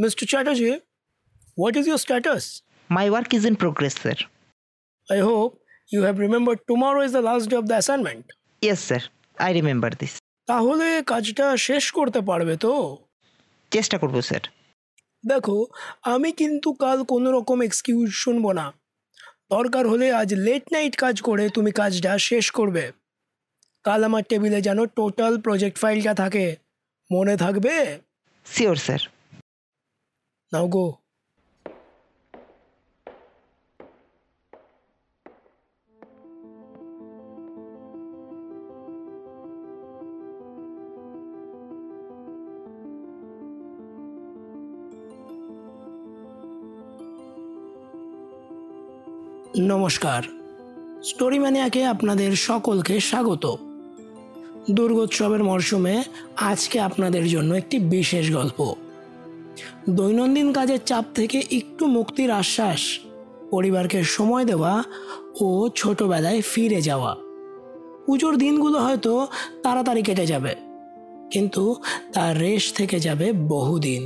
Mr. Chatterjee, what is your status? My work is in progress, sir. I hope you have remembered tomorrow is the last day of the assignment. Yes, sir. I remember this. তাহলে কাজটা শেষ করতে পারবে তো চেষ্টা করব sir দেখো আমি কিন্তু কাল কোনো রকম এক্সকিউজ শুনব না দরকার হলে আজ লেট নাইট কাজ করে তুমি কাজটা শেষ করবে কাল আমার টেবিলে যেন টোটাল প্রজেক্ট ফাইলটা থাকে মনে থাকবে শিওর স্যার নাও গো নমস্কার। স্টোরি ম্যানিয়াকে আপনাদের সকলকে স্বাগত। দুর্গোৎসবের মরশুমে আজকে আপনাদের জন্য একটি বিশেষ গল্প। দৈনন্দিন কাজের চাপ থেকে একটু মুক্তির আশ্বাস, পরিবারকে সময় দেওয়া ও ছোটবেলায় ফিরে যাওয়া। পুজোর দিনগুলো হয়তো তাড়াতাড়ি কেটে যাবে, কিন্তু তার রেশ থেকে যাবে বহুদিন।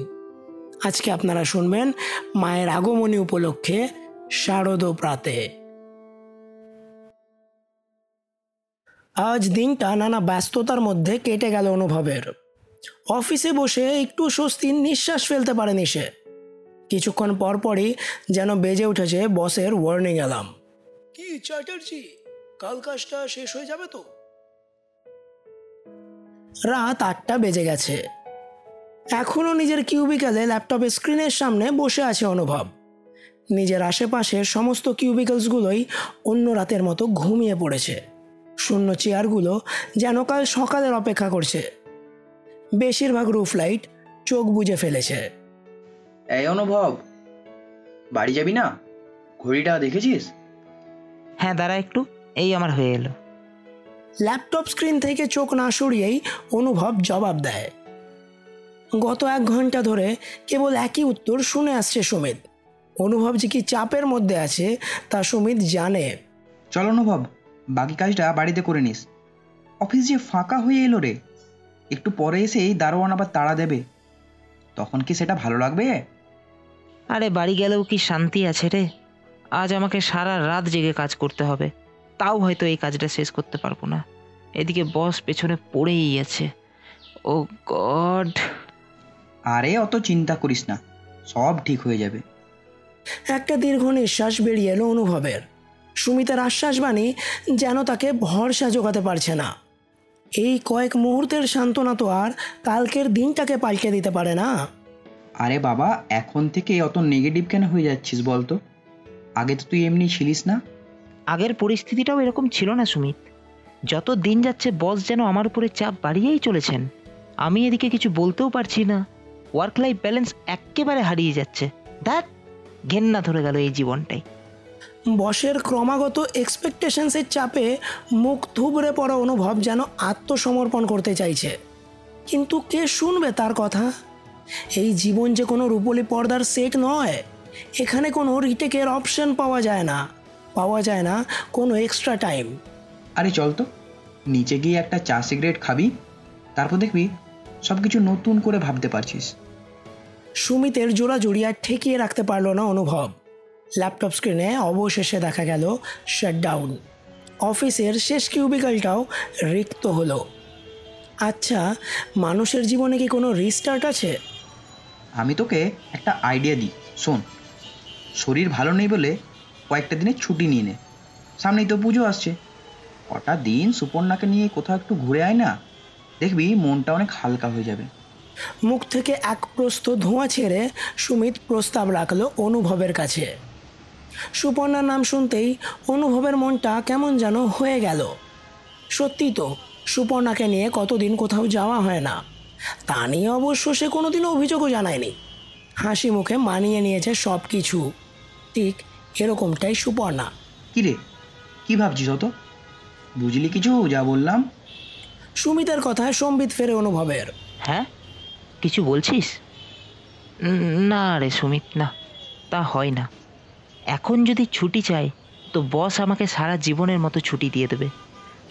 আজকে আপনারা শুনবেন মায়ের আগমনী উপলক্ষে শারদ প্রাতে। আজ দিনটা নানা ব্যস্ততার মধ্যে কেটে গেল অনুভবের। অফিসে বসে একটু স্বস্তির নিঃশ্বাস ফেলতে পারেনি সে। কিছুক্ষণ পর পরই যেন বেজে উঠেছে বসের ওয়ার্নিং অ্যালার্ম কি চ্যাটার্জি? কাল কাজটা শেষ হয়ে যাবে তো? রাত আটটা বেজে গেছে। এখনও নিজের কিউবিক্যালে ল্যাপটপের স্ক্রিনের সামনে বসে আছে অনুভব। নিজের আশেপাশের সমস্ত কিউবিকলসগুলোই অন্য রাতের মতো ঘুমিয়ে পড়েছে। শূন্য চেয়ারগুলো যেন কাল সকালের অপেক্ষা করছে। বেশিরভাগ রুফ লাইট চোখ বুজে ফেলেছে। এই অনুভব বাড়ি যাবি না? ঘড়িটা দেখেছিস? হ্যাঁ দাঁড়া একটু এই আমার হয়ে এলো। ল্যাপটপ স্ক্রিন থেকে চোখ না সরিয়েই অনুভব জবাব দেয়। গত এক ঘণ্টা ধরে কেবল একই উত্তর শুনে আসছে সুমিত। অনুভব যে কি চাপের মধ্যে আছে তা সুমিত জানে। চল অনুভব বাকি কাজটা বাড়িতে করে নিস। অফিস যে ফাঁকা হয়ে এলো রে। একটু পরে এসেই দারোয়ান আবার তাড়া দেবে। তখন কি সেটা ভালো লাগবে? আরে বাড়ি গেলেও কি শান্তি আছে রে? আজ আমাকে সারা রাত জেগে কাজ করতে হবে। তাও হয়তো এই কাজটা শেষ করতে পারব না। এদিকে বস পেছনে পড়েই আছে। Oh God. আরে অত চিন্তা করিস না সব ঠিক হয়ে যাবে। একটা দীর্ঘ নিঃশ্বাস বেরিয়ে এলো অনুভবের। সুমিতার আশ্বাস বাণী যেন তাকে ভরসা জোগাতে পারছে না। এই কয়েক মুহূর্তের সান্ত্বনা তো আর কালকের দিনটাকে পাল্টে দিতে পারে না। আরে বাবা এখন থেকে অত নেগেটিভ কেন হয়ে যাচ্ছিস বলতো? আগে তো তুই এমনি ছিলিস না। আগের পরিস্থিতিটাও এরকম ছিল না সুমিত। যত দিন যাচ্ছে বস যেন আমার উপরে চাপ বাড়িয়েই চলেছেন। আমি এদিকে কিছু বলতেও পারছি না। ওয়ার্ক লাইফ ব্যালেন্স একেবারে হারিয়ে যাচ্ছে। দ্যাট ঘেন্না ধরে গেল এই জীবনটাই। বসের ক্রমাগত এক্সপেকটেশনসের চাপে মুখ থুবড়ে পড়া অনুভব যেন আত্মসমর্পণ করতে চাইছে। কিন্তু কে শুনবে তার কথা? এই জীবন যে কোনো রূপলি পর্দার সেট নয়। এখানে কোনো রিটেকের অপশন পাওয়া যায় না। পাওয়া যায় না কোনো এক্সট্রা টাইম আরে চল তো নিচে গিয়ে একটা চা সিগারেট খাবি তারপর দেখবি সব কিছু নতুন করে ভাবতে পারছিস। সুমিতের জোড়া জড়িয়া ঠেকিয়ে রাখতে পারল না অনুভব। ল্যাপটপ স্ক্রিনে অবশেষে দেখা গেল শাটডাউন অফিসের শেষ কিউবিকালটাও রিক্ত হলো। আচ্ছা মানুষের জীবনে কি কোনো রিস্টার্ট আছে? আমি তোকে একটা আইডিয়া দিই শোন। শরীর ভালো নেই বলে কয়েকটা দিনের ছুটি নিয়ে নে। সামনেই তো পুজো আসছে। কটা দিন সুপর্ণাকে নিয়ে কোথাও একটু ঘুরে আয় না। দেখবি মনটা অনেক হালকা হয়ে যাবে। মুখ থেকে এক প্রস্থ ধোঁয়া ছেড়ে সুমিত প্রস্তাব রাখল অনুভবের কাছে। সুপর্ণার নাম শুনতেই অনুভবের মনটা কেমন যেন হয়ে গেল। সত্যি তো সুপর্ণাকে নিয়ে কতদিন কোথাও যাওয়া হয় না। তা নিয়ে অবশ্য সে কোনোদিনও অভিযোগও জানায়নি। হাসি মুখে মানিয়ে নিয়েছে সব কিছু ঠিক এরকমটাই সুপর্ণা। কি রে কি ভাবছিস অত? বুঝলি কিছু যা বললাম? সুমিতের কথায় সম্বিত ফেরে অনুভবের। হ্যাঁ? কিছু বলছিস? না রে সুমিত না। তা হয় না। এখন যদি ছুটি চাই তো বস আমাকে সারা জীবনের মতো ছুটি দিয়ে দেবে।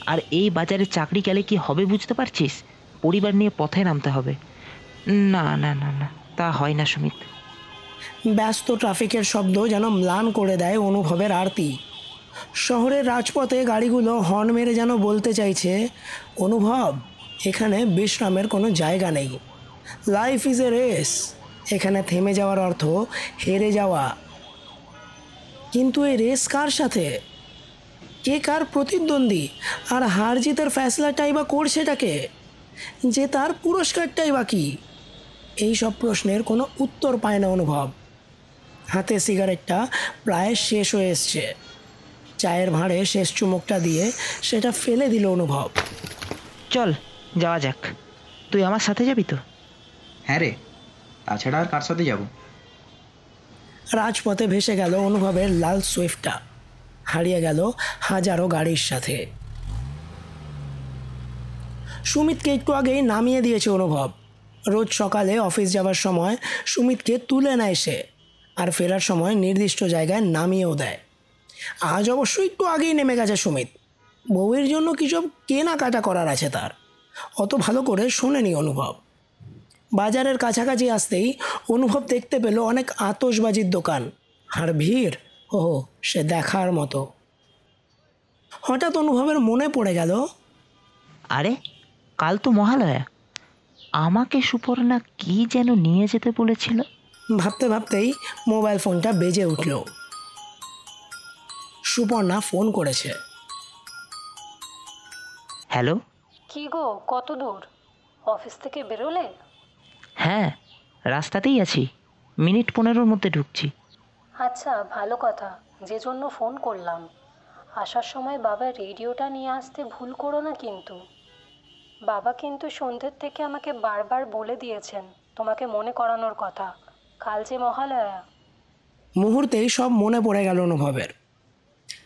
আর এই বাজারে চাকরি গেলে কি হবে বুঝতে পারছিস? পরিবার নিয়ে পথে নামতে হবে। না না না না, তা হয় না, সুমিত। ব্যস্ত ট্রাফিকের শব্দ যেন ম্লান করে দেয় অনুভবের আরতি। শহরের রাজপথে গাড়িগুলো হর্ন মেরে যেন বলতে চাইছে, অনুভব, এখানে বিশ্রামের কোনো জায়গা নেই। লাইফ ইজ এ রেস এখানে থেমে যাওয়ার অর্থ হেরে যাওয়া। কিন্তু এই রেস কার সাথে? কে কার প্রতিদ্বন্দ্বী? আর হার জিতের ফ্যাসলাটাই বা করছেটাকে যে তার পুরস্কারটাই বা কি? এই সব প্রশ্নের কোনো উত্তর পায় না অনুভব। হাতে সিগারেটটা প্রায় শেষ হয়ে এসছে। চায়ের ভাঁড়ে শেষ চুমুকটা দিয়ে সেটা ফেলে দিল অনুভব। চল যাওয়া যাক। তুই আমার সাথে যাবি তো? হ্যাঁ রে তাছাড়া আর কার সাথে যাব? রাজপথে ভেসে গেল অনুভবের লাল সুইফটটা। হারিয়ে গেল হাজারো গাড়ির সাথে। সুমিতকে একটু আগেই নামিয়ে দিয়েছে অনুভব। রোজ সকালে অফিস যাওয়ার সময় সুমিতকে তুলে নেয় সে আর ফেরার সময় নির্দিষ্ট জায়গায় নামিয়েও দেয়। আজ অবশ্য একটু আগেই নেমে গেছে সুমিত। বউয়ের জন্য কী সব কেনাকাটা করার আছে তার? অত ভালো করে শোনেনি অনুভব। বাজারের কাছাকাছি আসতেই অনুভব দেখতে পেল অনেক আতসবাজির দোকান। আর ভিড় ও সে দেখার মতো। হঠাৎ অনুভবের মনে পড়ে গেল আরে কাল তো মহালয়া। আমাকে সুপর্ণা কি যেন নিয়ে যেতে বলেছিল? ভাবতে ভাবতেই মোবাইল ফোনটা বেজে উঠল। সুপর্ণা ফোন করেছে। হ্যালো? কি গো কত দূর? অফিস থেকে বেরোলে? হ্যাঁ রাস্তাতেই আছি। মিনিট পনেরোর মধ্যে ঢুকছি। আচ্ছা ভালো কথা। যে জন্য ফোন করলাম। আসার সময় বাবা রেডিওটা নিয়ে আসতে ভুল করো না কিন্তু। বাবা কিন্তু সন্ধ্যের থেকে আমাকে বারবার বলে দিয়েছেন তোমাকে মনে করানোর কথা। কাল যে মহালয়া। মুহূর্তেই সব মনে পড়ে গেল অনুভবের।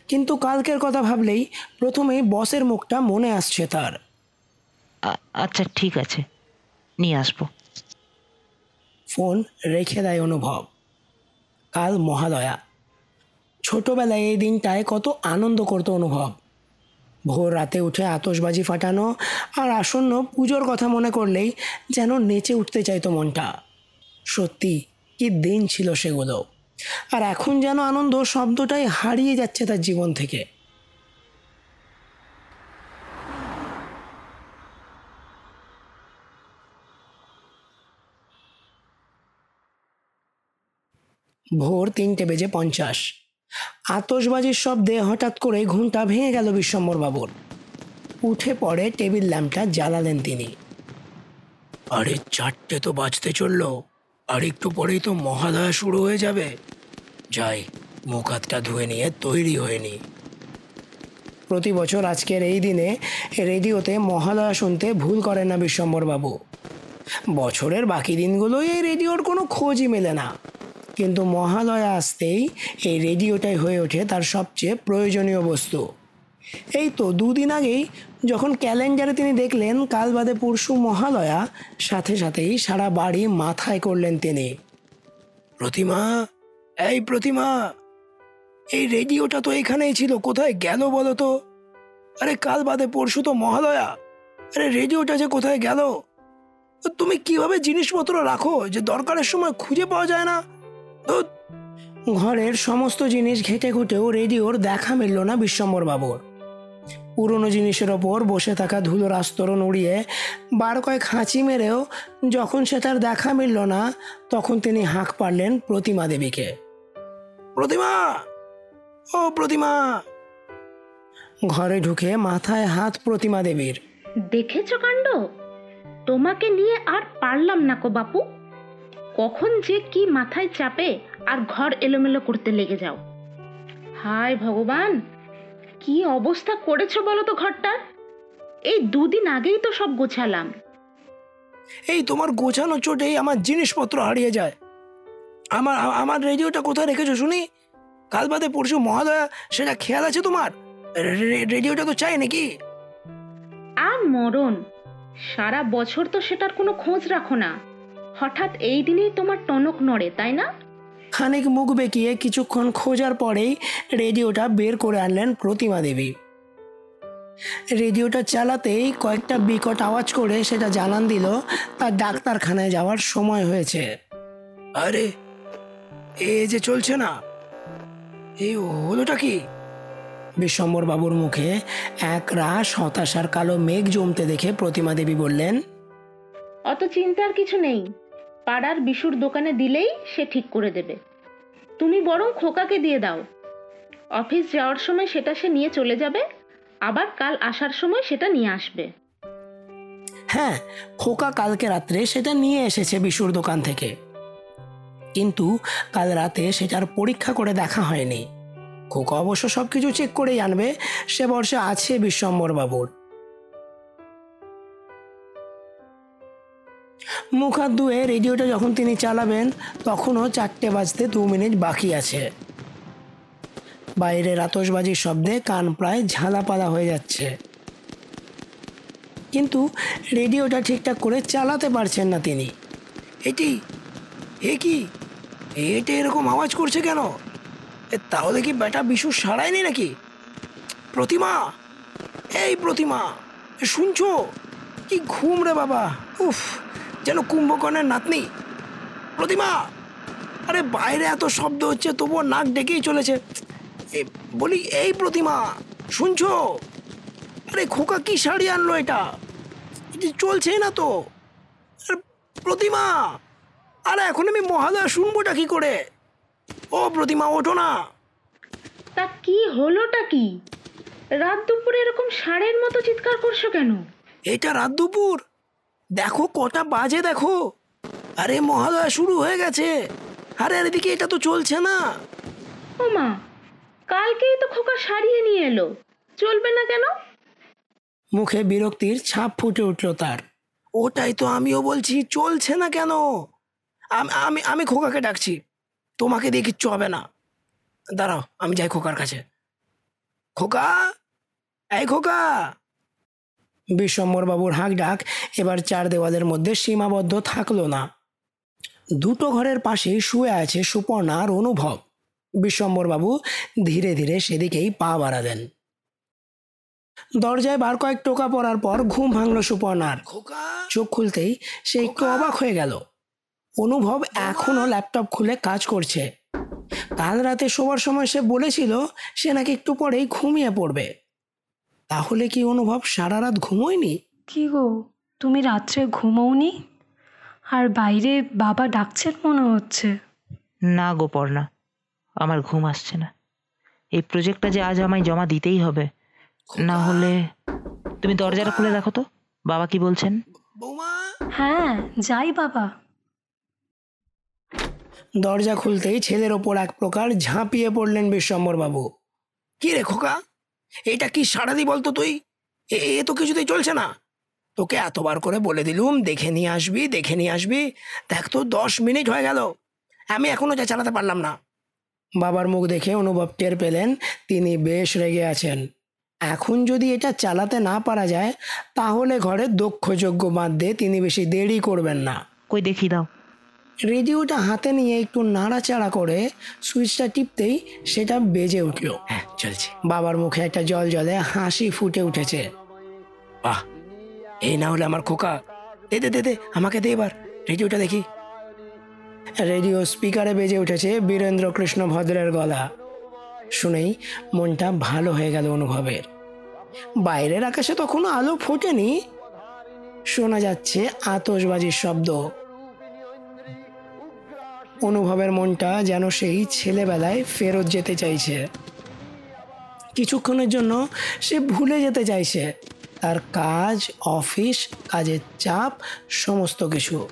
কিন্তু কালকের কথা ভাবলেই প্রথমেই বসের মুখটা মনে আসছে তার। আচ্ছা ঠিক আছে। নিয়ে আসব। ফোন রেখে দেয় অনুভব। কাল মহালয়া ছোটোবেলায় এই দিনটায় কত আনন্দ করতো অনুভব। ভোর রাতে উঠে আতসবাজি ফাটানো আর আসন্ন পুজোর কথা মনে করলেই যেন নেচে উঠতে চাইতো মনটা। সত্যি, কি দিন ছিল সেগুলো। আর এখন যেন আনন্দ শব্দটাই হারিয়ে যাচ্ছে তার জীবন থেকে। ভোর তিনটে বেজে পঞ্চাশ। আতশবাজির শব্দে হঠাৎ করে ঘুমটা ভেঙে গেল বিশ্বম্বর বাবুর উঠে পড়ে টেবিল ল্যাম্পটা জ্বালালেন তিনি। আরে চারটে তো বাজতে চলল, আর একটু পরেই তো মহালয়া শুরু হয়ে যাবে। যাই, মুখ হাতটা ধুয়ে নিয়ে তৈরি হয়ে নি। প্রতি বছর আজকের এই দিনে রেডিওতে মহালয়া শুনতে ভুল করেন না বিশ্বম্বর বাবু বছরের বাকি দিনগুলোই এই রেডিওর কোনো খোঁজই মেলে না। কিন্তু মহালয়া আসতেই এই রেডিওটাই হয়ে ওঠে তার সবচেয়ে প্রয়োজনীয় বস্তু। এই তো দুদিন আগেই যখন ক্যালেন্ডারে তিনি দেখলেন কাল বাদে পরশু মহালয়া, সাথে সাথেই সারা বাড়ি মাথায় করলেন তিনি। প্রতিমা, এই প্রতিমা, এই রেডিওটা তো এখানেই ছিল, কোথায় গেল বলো তো? আরে কাল বাদে পরশু তো মহালয়া, আরে রেডিওটা যে কোথায় গেল? তুমি কীভাবে জিনিসপত্র রাখো যে দরকারের সময় খুঁজে পাওয়া যায় না। ঘরের সমস্ত জিনিস ঘেটে ঘুটেও রেডিওর দেখা মিলল না বিশ্বম্বর বাবুর পুরনো জিনিসের ওপর বসে থাকা ধুলোর আস্তরণ উড়িয়ে বার কয়েক হাঁচি মেরেও যখন সে তার দেখা মিলল না, তখন তিনি হাঁক পারলেন প্রতিমা দেবীকে। প্রতিমা! ও প্রতিমা! ঘরে ঢুকে মাথায় হাত প্রতিমা দেবীর। দেখেছ কাণ্ড? তোমাকে নিয়ে আর পারলাম না কো বাপু। কখন যে কি মাথায় চাপে আর ঘর এলোমেলো করতে লেগে যাও। হায় ভগবান কি অবস্থা করেছ বলো তো ঘরটার এই দুদিন আগেই তো সব গোছালাম। এই তোমার গোছানো চোটেই আমার জিনিসপত্র হারিয়ে যায়। আমার আমার রেডিওটা কোথায় রেখেছো শুনি? কাল বাদে পরশু মহাদয়া সেটা খেয়াল আছে তোমার? রেডিওটা তো চাই নাকি? আর মরণ সারা বছর তো সেটার কোনো খোঁজ রাখো না। হঠাৎ এই দিনেই তোমার টনক নড়ে তাই না? খানিক মুখ বেঁকিয়ে কিছুক্ষণ খোঁজার পরেই রেডিওটা বের করে আনলেন প্রতিমা দেবী। রেডিওটা চালাতেই কয়েকটা বিকট আওয়াজ করে সেটা জানান দিল তার ডাক্তারখানায় যাওয়ার সময় হয়েছে। আরে এ যে চলছে না এই হলোটা কি? বিশ্বম্বর বাবুর মুখে এক রাস হতাশার কালো মেঘ জমতে দেখে প্রতিমা দেবী বললেন অত চিন্তার কিছু নেই পাড়ার বিশুর দোকানে দিলেই সে ঠিক করে দেবে। তুমি বরং খোকাকে দিয়ে দাও। অফিস যাওয়ার সময় সেটা সে নিয়ে চলে যাবে, আবার কাল আসার সময় সেটা নিয়ে আসবে। হ্যাঁ খোকা কালকে রাত্রে সেটা নিয়ে এসেছে বিশুর দোকান থেকে। কিন্তু কাল রাতে সেটার পরীক্ষা করে দেখা হয়নি। খোকা অবশ্য সব কিছু চেক করেই আনবে, সে বর্ষে আছে বিশ্বম্বর বাবুর মুখ হাত ধুয়ে রেডিওটা যখন তিনি চালাবেন, তখনও চারটে বাজতে দু মিনিট বাকি আছে। বাইরের আতশবাজির শব্দে কান প্রায় ঝালাপালা হয়ে যাচ্ছে। কিন্তু রেডিওটা ঠিকঠাক করে চালাতে পারছেন না তিনি। এটি এ কি? এটা এরকম আওয়াজ করছে কেন? তাহলে কি বেটা বিশু সারায়নি নাকি? প্রতিমা? এই প্রতিমা, শুনছো? কি ঘুম রে বাবা, উফ যেন কুম্ভকর্ণের নাতনি। প্রতিমা! আরে বাইরে এত শব্দ হচ্ছে তবুও নাক ডেকেই চলেছে। এ, বলি এই প্রতিমা শুনছো? আরে খোকা কি শাড়ি আনলো এটা? চলছেই না তো। প্রতিমা! আরে এখন আমি মহালয়া শুনবোটা কি করে? ও প্রতিমা ওঠো না। তা কি হলোটা কি? রাত দুপুরে এরকম ষাঁড়ের মতো চিৎকার করছ কেন? এটা রাত দুপুর? দেখো কটা বাজে দেখো। আরে মহালয়া শুরু হয়ে গেছে। আরে আর এদিকে এটা তো চলছে না। ও মা কালকেই তো খোকা সারিয়ে নিয়ে এলো। চলবে না কেন? মুখে বিরক্তির ছাপ ফুটে উঠল তার। ওটাই তো আমিও বলছি চলছে না কেন? আম- আমি আমি খোকাকে ডাকছি। তোমাকে দিয়ে কিচ্ছু হবে না। দাঁড়াও আমি যাই খোকার কাছে। খোকা? এই খোকা! বিশ্বম্বর বাবুর হাঁক ডাক এবার চার দেওয়ালের মধ্যে সীমাবদ্ধ থাকল না। দুটো ঘরের পাশেই শুয়ে আছে সুপর্ণার অনুভব। বিশ্বম্বর বাবু ধীরে ধীরে সেদিকেই পা বাড়ালেন। দরজায় বার কয়েক টোকা পড়ার পর ঘুম ভাঙলো সুপর্ণার। চোখ খুলতেই সে একটু অবাক হয়ে গেল। অনুভব এখনও ল্যাপটপ খুলে কাজ করছে। কাল রাতে শোবার সময় সে বলেছিল সে নাকি একটু পরেই ঘুমিয়ে পড়বে। তাহলে কি অনুভব সারা রাত ঘুমোয়নি? কি গো তুমি রাত্রে ঘুমোওনি? আর বাইরে বাবা ডাকছেন মনে হচ্ছে। না গোপর্ণা আমার ঘুম আসছে না। এই প্রজেক্টটা যে আজ আমায় জমা দিতেই হবে না হলে তুমি দরজাটা খুলে দেখো তো বাবা কি বলছেন? বৌমা? হ্যাঁ যাই বাবা। দরজা খুলতেই ছেলের ওপর এক প্রকার ঝাঁপিয়ে পড়লেন বিশ্বম্বর বাবু কি রে খোকা? এটা কি সারাদি বলতো তুই? এ তো কিছুতেই চলছে না। তোকে এতবার করে বলে দিলুম, দেখে নিয়ে আসবি, দেখে নিয়ে আসবি। দেখ তো, দশ মিনিট হয়ে গেল। আমি এখনও যা চালাতে পারলাম না। বাবার মুখ দেখে অনুভব টের পেলেন, তিনি বেশ রেগে আছেন। এখন যদি এটা চালাতে না পারা যায়, তাহলে ঘরে দক্ষযোগ্য বাঁধ দিয়ে তিনি বেশি দেরি করবেন না। কই দেখি দাও। রেডিওটা হাতে নিয়ে একটু নাড়াচাড়া করে সুইচটা টিপতেই সেটা বেজে উঠল। হ্যাঁ চলছে। বাবার মুখে একটা জল জলে হাসি ফুটে উঠেছে। বাহ এই না হলে আমার খোকা। দে দে দে দে আমাকে দে এবার। রেডিওটা দেখি। রেডিও স্পিকারে বেজে উঠেছে বীরেন্দ্র কৃষ্ণ ভদ্রের গলা। শুনেই মনটা ভালো হয়ে গেল অনুভবের। বাইরের আকাশে তখনও আলো ফোটেনি। শোনা যাচ্ছে আতশবাজির শব্দ। অনুভবের মনটা যেন সেই ছেলেবেলায় ফেরত যেতে চাইছে। কিছুক্ষণের জন্য সে ভুলে যেতে চাইছে। তার কাজ অফিস কাজের চাপ সমস্ত কিছু।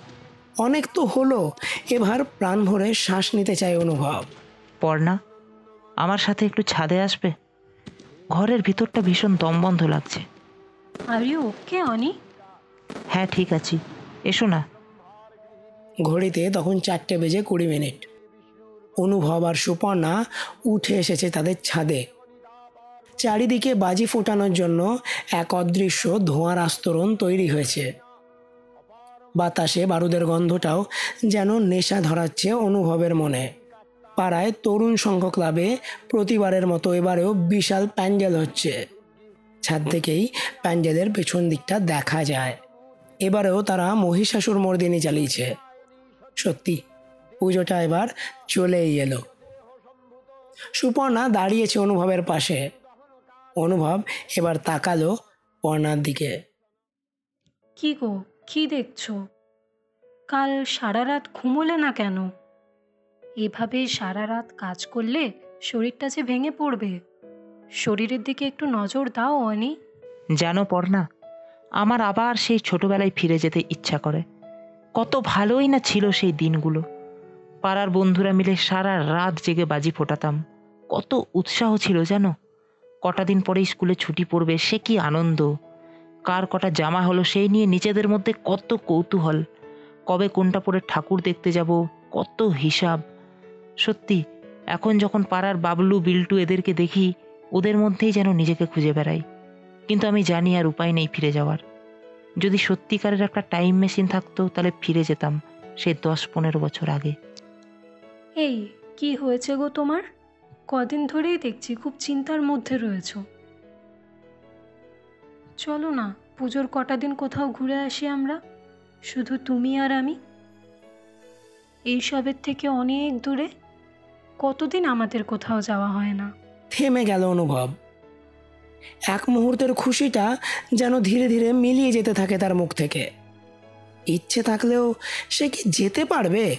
অনেক তো হলো এবার প্রাণ ভরে শ্বাস নিতে চায় অনুভব। পর্ণা আমার সাথে একটু ছাদে আসবে? ঘরের ভিতরটা ভীষণ দমবন্ধ লাগছে। আর ইউ ওকে অনি হ্যাঁ ঠিক আছি। এসো না। ঘড়িতে তখন চারটে বেজে কুড়ি মিনিট। অনুভব আর সুপর্ণা উঠে এসেছে তাদের ছাদে। চারিদিকে বাজি ফোটানোর জন্য এক অদৃশ্য ধোঁয়ার আস্তরণ তৈরি হয়েছে। বাতাসে বারুদের গন্ধটাও যেন নেশা ধরাচ্ছে অনুভবের মনে। পাড়ায় তরুণ সংঘ ক্লাবে প্রতিবারের মতো এবারেও বিশাল প্যান্ডেল হচ্ছে। ছাদ থেকেই প্যান্ডেলের পেছন দিকটা দেখা যায়। এবারেও তারা মহিষাসুর মর্দিনী চালিয়েছে। সত্যি। পুজোটা এবার চলেই এলো। সুপর্ণা দাঁড়িয়েছে অনুভবের পাশে। অনুভব এবার তাকালো পর্ণার দিকে। কি গো কি দেখছ? কাল সারা রাত ঘুমোলে না কেন? এভাবে সারা রাত কাজ করলে শরীরটা যে ভেঙে পড়বে। শরীরের দিকে একটু নজর দাও অনি। জানো পর্ণা আমার আবার সেই ছোটবেলায় ফিরে যেতে ইচ্ছা করে। কত ভালোই না ছিল সেই দিনগুলো। পাড়ার বন্ধুরা মিলে সারা রাত জেগে বাজি ফোটাতাম। কত উৎসাহ ছিল জানো? কটা দিন পরেই স্কুলে ছুটি পড়বে, সে কি আনন্দ? কার কটা জামা হলো সেই নিয়ে নিজেদের মধ্যে কত কৌতূহল। কবে কোনটা পরে ঠাকুর দেখতে যাব, কত হিসাব। সত্যি, এখন যখন পাড়ার বাবলু, বিল্টু এদেরকে দেখি, ওদের মধ্যেই যেন নিজেকে খুঁজে বেড়াই। কিন্তু আমি জানি আর উপায় নেই ফিরে যাওয়ার। যদি সত্যিকারের একটা টাইম মেশিন থাকতো তাহলে ফিরে যেতাম সে দশ পনেরো বছর আগে। এই কি হয়েছে গো তোমার? কদিন ধরেই দেখছি খুব চিন্তার মধ্যে রয়েছো। চলো না পুজোর কটা দিন কোথাও ঘুরে আসি আমরা। শুধু তুমি আর আমি। এইসবের থেকে অনেক দূরে। কতদিন আমাদের কোথাও যাওয়া হয় না। থেমে গেল অনুভব। এক মুহূর্তের খুশিটা যেন ধীরে ধীরে মিলিয়ে যেতে থাকে তার মুখ থেকে। ইচ্ছে থাকলেও সে কি যেতে পারবে?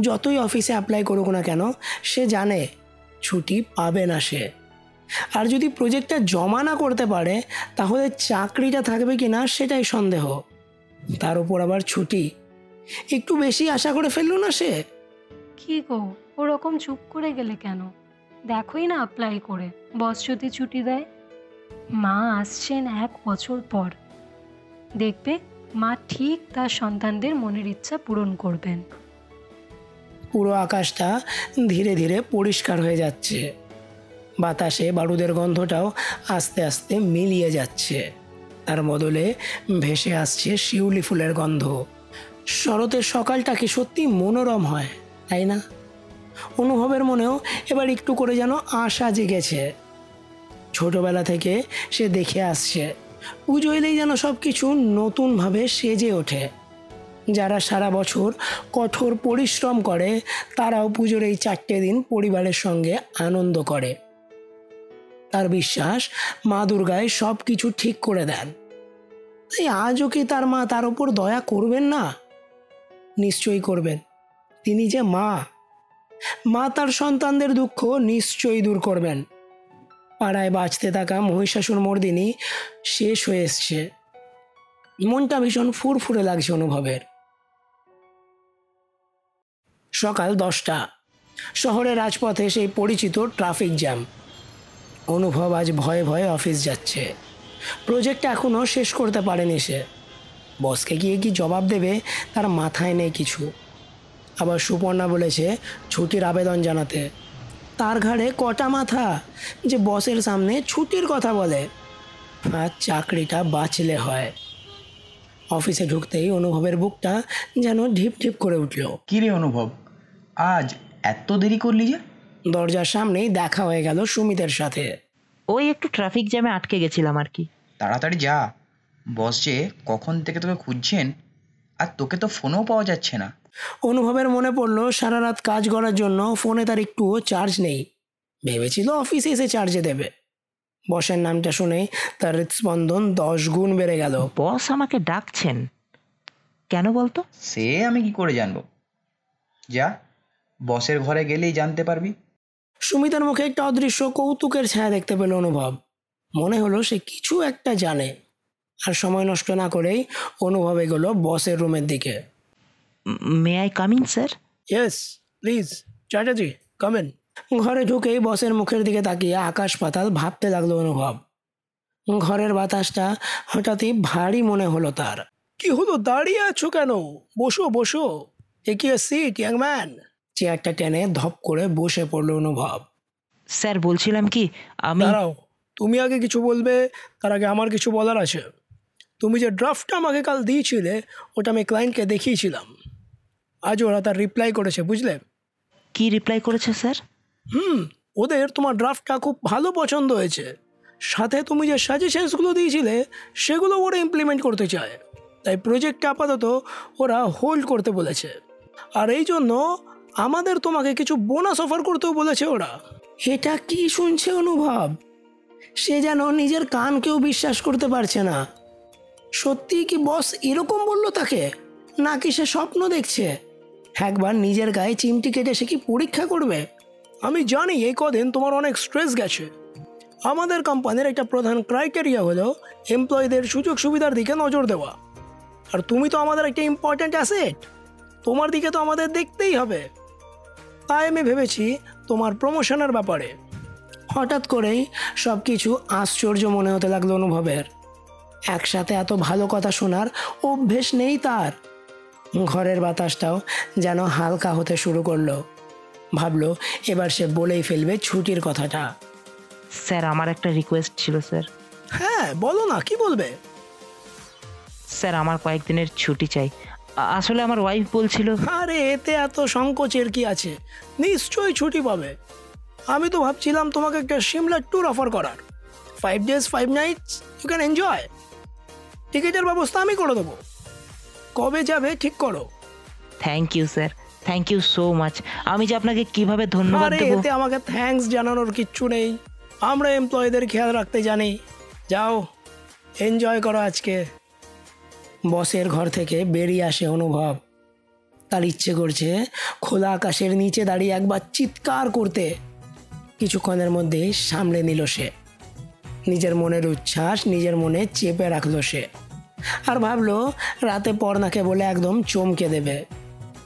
যতই অফিসে অ্যাপ্লাই করুক না কেন, সে জানে ছুটি পাবে না সে। আর যদি প্রজেক্টটা জমা না করতে পারে, তাহলে চাকরিটা থাকবে কি না সেটাই সন্দেহ। তার উপর আবার ছুটি। একটু বেশি আশা করে ফেলল না সে? কি গো, ওরকম চুপ করে গেলে কেন? দেখোই না অ্যাপ্লাই করে। বস যদি ছুটি দেয়? মা আসছেন এক বছর পর। দেখবে মা ঠিক তার সন্তানদের মনের ইচ্ছা পূরণ করবেন। পুরো আকাশটা ধীরে ধীরে পরিষ্কার হয়ে যাচ্ছে। বাতাসে বারুদের গন্ধটাও আস্তে আস্তে মিলিয়ে যাচ্ছে। তার বদলে ভেসে আসছে শিউলি ফুলের গন্ধ। শরতের সকালটা কি সত্যি মনোরম হয়, তাই না? অনুভবের মনেও এবার একটু করে যেন আশা জেগেছে। ছোটবেলা থেকে সে দেখে আসছে, পুজো এলেই যেন সব কিছু নতুনভাবে সেজে ওঠে। যারা সারা বছর কঠোর পরিশ্রম করে, তারাও পুজোর এই চারটে দিন পরিবারের সঙ্গে আনন্দ করে। তার বিশ্বাস, মা দুর্গায় সব কিছু ঠিক করে দেন। তাই আজও কি তার মা তার উপর দয়া করবেন না? নিশ্চয়ই করবেন। তিনি যে মা মা তার সন্তানদের দুঃখ নিশ্চয়ই দূর করবেন। পাড়ায় বাঁচতে থাকা মহিষাসুর মর্দিনী শেষ হয়ে এসছে। মনটা ভীষণ ফুরফুরে লাগছে অনুভবের। সকাল দশটা। শহরের রাজপথে সেই পরিচিত ট্রাফিক জ্যাম। অনুভব আজ ভয়ে ভয়ে অফিস যাচ্ছে। প্রজেক্ট এখনও শেষ করতে পারেনি সে। বসকে গিয়ে কি জবাব দেবে তার মাথায় নেই কিছু। আবার সুপর্ণা বলেছে ছুটির আবেদন জানাতে। তার ঘাড়ে কটা মাথা? যে বসের সামনে ছুটির কথা বলে। আর চাকরিটা বাঁচলে হয়। অফিসে ঢুকতেই অনুভবের বুকটা যেন ঢিপ ঢিপ করে উঠল। কী রে অনুভব? আজ এত দেরি করলি যে? দরজার সামনেই দেখা হয়ে গেল সুমিতের সাথে। ওই একটু ট্রাফিক জ্যামে আটকে গেছিলাম আর কি। তাড়াতাড়ি যা। বস যে কখন থেকে তোকে খুঁজছেন আর তোকে তো ফোনও পাওয়া যাচ্ছে না। অনুভবের মনে পড়ল সারা রাত কাজ করার জন্য ফোনে তার একটুও চার্জ নেই। ভেবেছিল অফিসে এসে চার্জে দেবে। বসের নামটা শুনে তার হৃদস্পন্দন দশ গুণ বেড়ে গেল। বস আমাকে ডাকছেন। কেন বলতো? সে আমি কি করে জানব? যা বসের ঘরে গেলেই জানতে পারবি। সুমিতার মুখে একটা অদৃশ্য কৌতুকের ছায়া দেখতে পেল অনুভব। মনে হলো সে কিছু একটা জানে। আর সময় নষ্ট না করেই অনুভব এগোলো বসের রুমের দিকে। May I coming sir yes please Chatterjee come in ঘরে ঢুকেই বসের মুখের দিকে তাকিয়ে আকাশ পাতাল ভাবতে লাগল অনুভব। ঘরের বাতাসটা হঠাৎই ভারী মনে হলো তার। কি হলো? দাঁড়িয়ে আছো কেন? বসো বসো। এগিয়ে সিট ইয়াং ম্যান চেয়ারটা টেনে ধপ করে বসে পড়ল অনুভব। স্যার বলছিলাম কি আমি দাঁড়াও তুমি আগে কিছু বলবে তার আগে আমার কিছু বলার আছে। তুমি যে ড্রাফটটা আমাকে কাল দিয়েছিলে ওটা আমি ক্লায়েন্টকে দেখিয়েছিলাম। আজ ওরা তার রিপ্লাই করেছে বুঝলে? কি রিপ্লাই করেছে স্যার? হুম ওদের তোমার ড্রাফটটা খুব ভালো পছন্দ হয়েছে। সাথে তুমি যে সাজেশনসগুলো দিয়েছিলে সেগুলো ওরা ইমপ্লিমেন্ট করতে চায়। তাই প্রজেক্টটা আপাতত ওরা হোল্ড করতে বলেছে। আর এই জন্য আমাদের তোমাকে কিছু বোনাস অফার করতেও বলেছে ওরা। এটা কি শুনছে অনুভব? সে যেন নিজের কানকেও বিশ্বাস করতে পারছে না। সত্যি কি বস এরকম বলল তাকে? নাকি সে স্বপ্ন দেখছে? একবার নিজের গায়ে চিমটি কেটে সে কি পরীক্ষা করবে? আমি জানি এই কদিন তোমার অনেক স্ট্রেস গেছে। আমাদের কোম্পানির একটা প্রধান ক্রাইটেরিয়া হলো এমপ্লয়ীদের সুযোগ সুবিধার দিকে নজর দেওয়া। আর তুমি তো আমাদের একটা ইম্পর্ট্যান্ট অ্যাসেট তোমার দিকে তো আমাদের দেখতেই হবে। তাই আমি ভেবেছি তোমার প্রমোশনের ব্যাপারে। হঠাৎ করেই সব কিছু আশ্চর্য মনে হতে লাগল অনুভবের। একসাথে এত ভালো কথা শোনার অভ্যেস নেই তার। ঘরের বাতাসটাও যেন হালকা হতে শুরু করল। ভাবলো এবার সে বলেই ফেলবে ছুটির কথাটা। স্যার আমার একটা রিকোয়েস্ট ছিল স্যার। হ্যাঁ বলো না কি বলবে? স্যার আমার কয়েকদিনের ছুটি চাই। আসলে আমার ওয়াইফ বলছিল আরে এতে এত সংকোচের কি আছে? নিশ্চয়ই ছুটি পাবে। আমি তো ভাবছিলাম তোমাকে একটা সিমলা ট্যুর অফার করার। Five days five nights you can enjoy টিকিটের ব্যবস্থা আমি করে দেবো। কবে যাবে ঠিক করো। Thank you sir thank you so much আমি যে আপনাকে কীভাবে ধন্যবাদ আরে দেবো? এতে আমাকে থ্যাঙ্কস জানানোর কিচ্ছু নেই। আমরা এমপ্লয়ীদের খেয়াল রাখতে জানি। যাও এনজয় করো আজকে। বসের ঘর থেকে বেরিয়ে আসে অনুভব। তার ইচ্ছে করছে খোলা আকাশের নিচে দাঁড়িয়ে একবার চিৎকার করতে। কিছুক্ষণের মধ্যেই সামলে নিল সে। নিজের মনের উচ্ছ্বাস নিজের মনে চেপে রাখল সে। আর ভাবলো রাতে পর্ণাকে বলে একদম চমকে দেবে।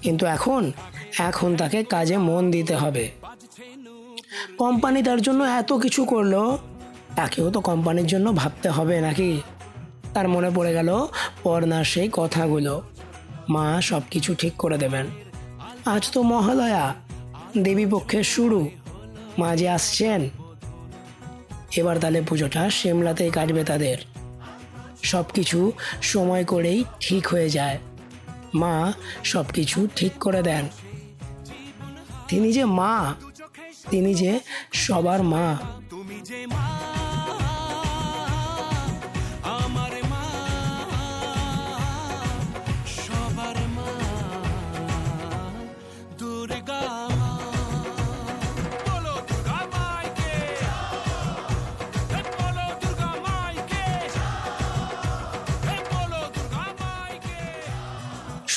কিন্তু এখন এখন তাকে কাজে মন দিতে হবে। কোম্পানি তার জন্য এত কিছু করল, তাকেও তো কোম্পানির জন্য ভাবতে হবে নাকি? তার মনে পড়ে গেল পর্ণার সেই কথাগুলো। মা সব কিছু ঠিক করে দেবেন। আজ তো মহালয়া, দেবী পক্ষের শুরু। মা যে আসছেন, এবার তাহলে পুজোটা সিমলাতেই কাটবে তাদের। সব কিছু সময় করেই ঠিক হয়ে যায়। মা সব কিছু ঠিক করে দেন। তিনি যে মা, তিনি যে সবার মা তুমি যে মা।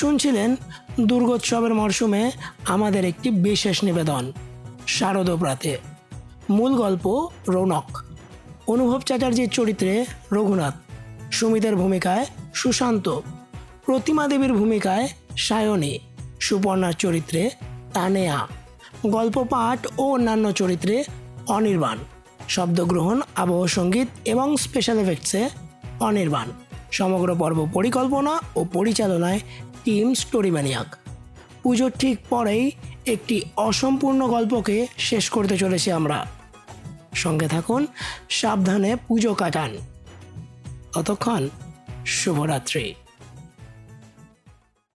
শুনছিলেন দুর্গোৎসবের মরশুমে আমাদের একটি বিশেষ নিবেদন শারদপ্রাতে মূল গল্প রৌনক। অনুভব চ্যাটার্জির চরিত্রে রঘুনাথ। সুমিতের ভূমিকায় সুশান্ত। প্রতিমা দেবীর ভূমিকায় সায়নী। সুপর্ণার চরিত্রে তানেয়া। গল্প পাঠ ও অন্যান্য চরিত্রে অনির্বাণ। শব্দগ্রহণ, আবহ সংগীত এবং স্পেশাল এফেক্টসে অনির্বাণ। সমগ্র পর্ব পরিকল্পনা ও পরিচালনায় টিম স্টোরিম্যানিয়াক। পুজোর ঠিক পরেই একটি অসম্পূর্ণ গল্পকে শেষ করতে চলেছি আমরা। সঙ্গে থাকুন, সাবধানে পুজো কাটান। ততক্ষণ, শুভরাত্রি।